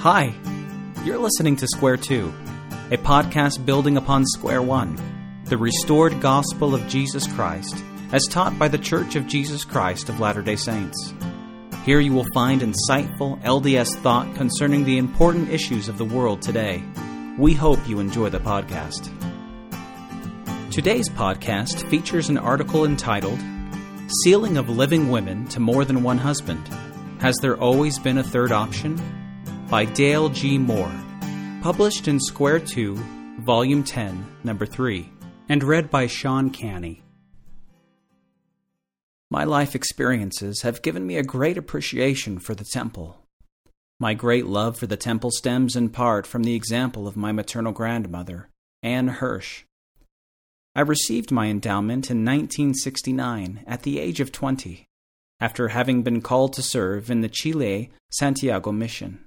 Hi, you're listening to Square Two, a podcast building upon Square One, the restored gospel of Jesus Christ, as taught by the Church of Jesus Christ of Latter day Saints. Here you will find insightful LDS thought concerning the important issues of the world today. We hope you enjoy the podcast. Today's podcast features an article entitled Sealing of Living Women to More Than One Husband. Has there always been a third option? By Dale G. Moore. Published in Square 2, Volume 10, Number 3, and read by Sean Canny. My life experiences have given me a great appreciation for the temple. My great love for the temple stems in part from the example of my maternal grandmother, Anne Hirsch. I received my endowment in 1969 at the age of 20, after having been called to serve in the Chile Santiago Mission.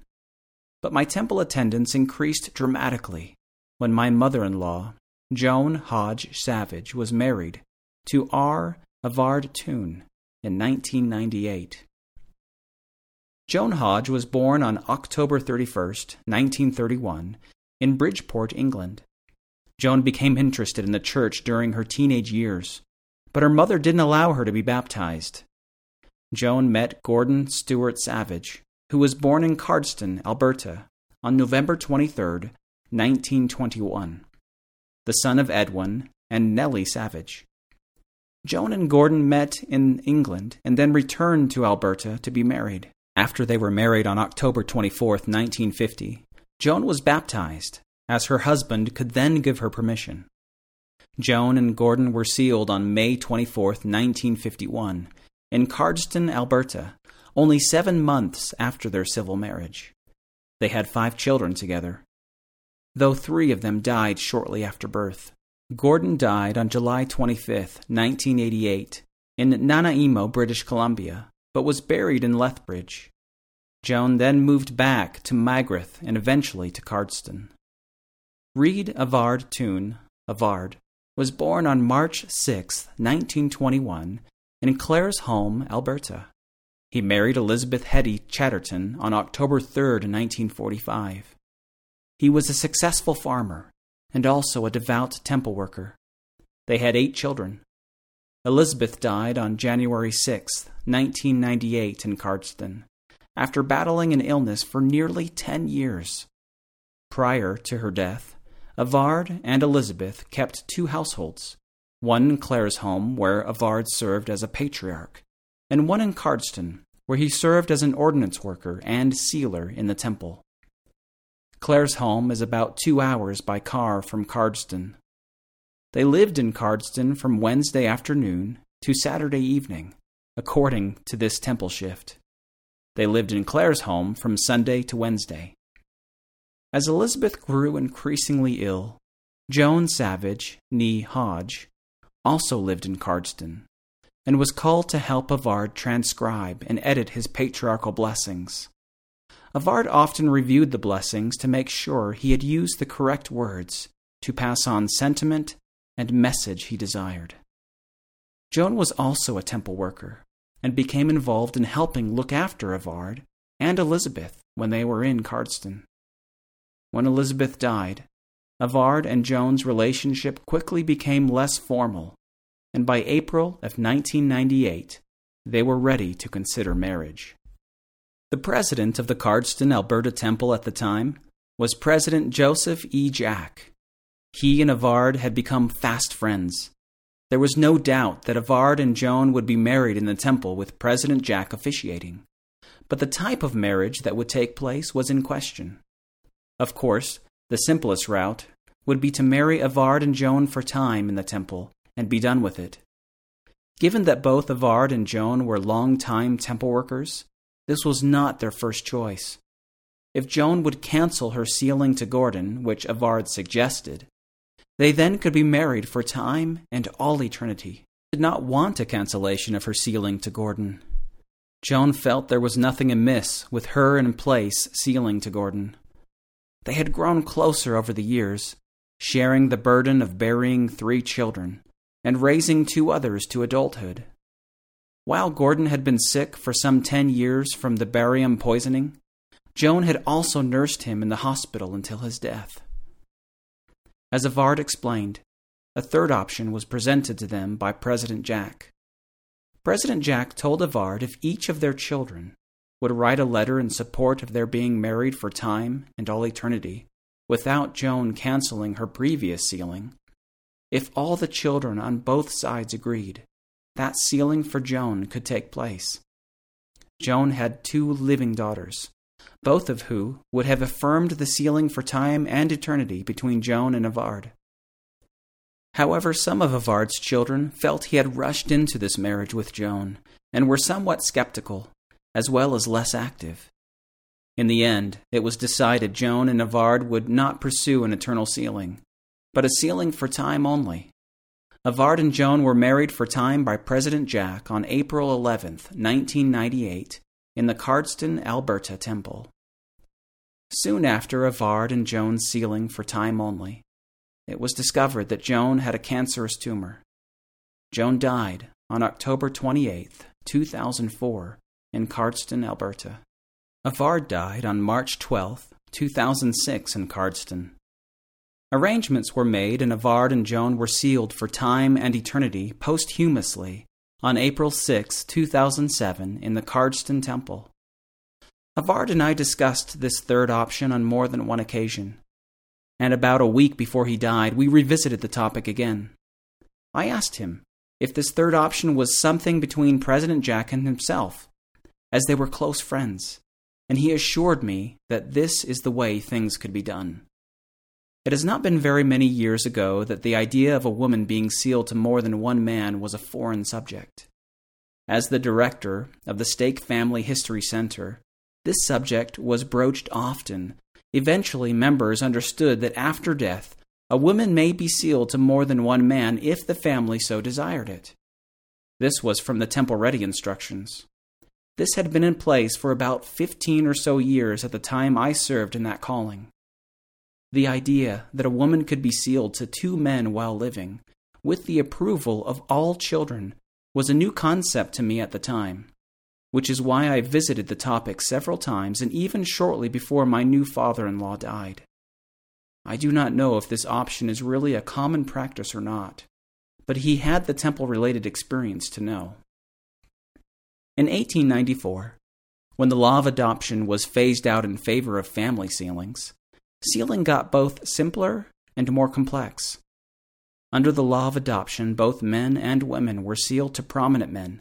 But my temple attendance increased dramatically when my mother in law, Joan Hodge Savage, was married to R. Avard Toon in 1998. Joan Hodge was born on October 31, 1931, in Bridgeport, England. Joan became interested in the church during her teenage years, but her mother didn't allow her to be baptized. Joan met Gordon Stewart Savage, who was born in Cardston, Alberta, on November 23, 1921, the son of Edwin and Nellie Savage. Joan and Gordon met in England and then returned to Alberta to be married. After they were married on October 24, 1950, Joan was baptized, as her husband could then give her permission. Joan and Gordon were sealed on May 24, 1951, in Cardston, Alberta, only seven months after their civil marriage. They had five children together, though three of them died shortly after birth. Gordon died on July 25, 1988, in Nanaimo, British Columbia, but was buried in Lethbridge. Joan then moved back to Magrath and eventually to Cardston. Reed Avard Toon, Avard, was born on March 6, 1921, in Claresholm, Alberta. He married Elizabeth Hetty Chatterton on October 3, 1945. He was a successful farmer and also a devout temple worker. They had eight children. Elizabeth died on January 6, 1998, in Cardston, after battling an illness for nearly 10 years. Prior to her death, Avard and Elizabeth kept two households one in Claresholm, where Avard served as a patriarch, and one in Cardston, where he served as an ordinance worker and sealer in the temple. Claire's Claresholm is about two hours by car from Cardston. They lived in Cardston from Wednesday afternoon to Saturday evening, according to this temple shift. They lived in Claire's Claresholm from Sunday to Wednesday. As Elizabeth grew increasingly ill, Joan Savage, nee Hodge, also lived in Cardston and was called to help Avard transcribe and edit his patriarchal blessings. Avard often reviewed the blessings to make sure he had used the correct words to pass on sentiment and message he desired. Joan was also a temple worker and became involved in helping look after Avard and Elizabeth when they were in Cardston. When Elizabeth died, Avard and Joan's relationship quickly became less formal, and by April of 1998, they were ready to consider marriage. The president of the Cardston, Alberta Temple at the time was President Joseph E. Jack. He and Avard had become fast friends. There was no doubt that Avard and Joan would be married in the temple with President Jack officiating. But the type of marriage that would take place was in question. Of course, the simplest route would be to marry Avard and Joan for time in the temple and be done with it. Given that both Avard and Joan were long-time temple workers, this was not their first choice. If Joan would cancel her sealing to Gordon, which Avard suggested, they then could be married for time and all eternity. Did not want a cancellation of her sealing to Gordon. Joan felt there was nothing amiss with her in place sealing to Gordon. They had grown closer over the years, sharing the burden of burying three children and raising two others to adulthood. While Gordon had been sick for some ten years from the barium poisoning, Joan had also nursed him in the hospital until his death. As Avard explained, a third option was presented to them by President Jack. President Jack told Avard if each of their children would write a letter in support of their being married for time and all eternity, without Joan canceling her previous sealing, if all the children on both sides agreed, that sealing for Joan could take place. Joan had two living daughters, both of who would have affirmed the sealing for time and eternity between Joan and Avard. However, some of Avard's children felt he had rushed into this marriage with Joan and were somewhat skeptical, as well as less active. In the end, it was decided Joan and Avard would not pursue an eternal sealing, but a sealing for time only. Avard and Joan were married for time by President Jack on April 11, 1998, in the Cardston, Alberta temple. Soon after Avard and Joan's sealing for time only, it was discovered that Joan had a cancerous tumor. Joan died on October 28, 2004, in Cardston, Alberta. Avard died on March 12, 2006, in Cardston. Arrangements were made, and Avard and Joan were sealed for time and eternity posthumously on April 6, 2007, in the Cardston Temple. Avard and I discussed this third option on more than one occasion, and about a week before he died, we revisited the topic again. I asked him if this third option was something between President Jack and himself, as they were close friends and he assured me that this is the way things could be done. It has not been very many years ago that the idea of a woman being sealed to more than one man was a foreign subject. As the director of the Stake Family History Center, this subject was broached often. Eventually, members understood that after death, a woman may be sealed to more than one man if the family so desired it. This was from the Temple Ready instructions. This had been in place for about 15 or so years at the time I served in that calling. The idea that a woman could be sealed to two men while living, with the approval of all children, was a new concept to me at the time, which is why I visited the topic several times and even shortly before my new father in law died. I do not know if this option is really a common practice or not, but he had the temple related experience to know. In 1894, when the law of adoption was phased out in favor of family sealings, sealing got both simpler and more complex. Under the law of adoption, both men and women were sealed to prominent men.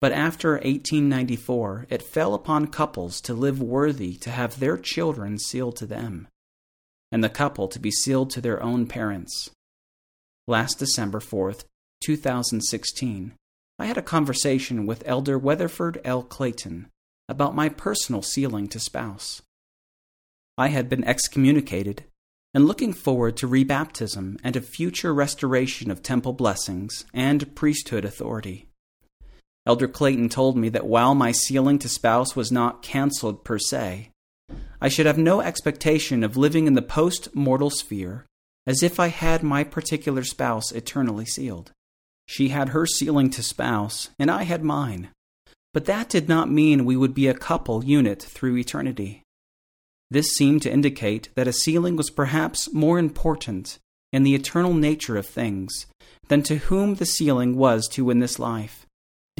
But after 1894, it fell upon couples to live worthy to have their children sealed to them, and the couple to be sealed to their own parents. Last December 4th, 2016, I had a conversation with Elder Weatherford L. Clayton about my personal sealing to spouse. I had been excommunicated and looking forward to rebaptism and a future restoration of temple blessings and priesthood authority. Elder Clayton told me that while my sealing to spouse was not canceled per se, I should have no expectation of living in the post mortal sphere as if I had my particular spouse eternally sealed. She had her sealing to spouse, and I had mine. But that did not mean we would be a couple unit through eternity. This seemed to indicate that a sealing was perhaps more important in the eternal nature of things than to whom the sealing was to in this life.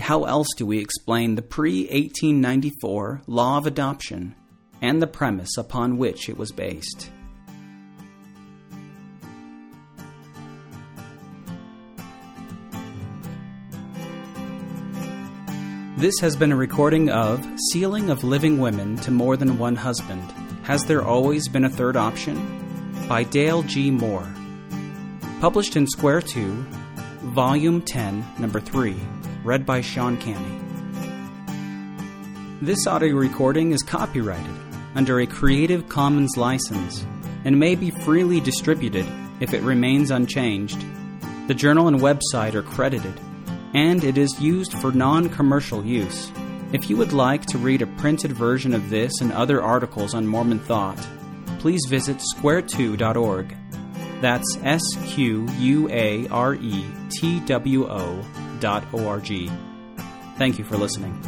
How else do we explain the pre 1894 law of adoption and the premise upon which it was based? This has been a recording of Sealing of Living Women to More Than One Husband. Has There Always Been a Third Option? by Dale G. Moore. Published in Square 2, Volume 10, Number 3. Read by Sean Canny. This audio recording is copyrighted under a Creative Commons license and may be freely distributed if it remains unchanged. The journal and website are credited and it is used for non commercial use. If you would like to read a printed version of this and other articles on Mormon thought, please visit square2.org. That's S Q U A R E T W O dot O R G. Thank you for listening.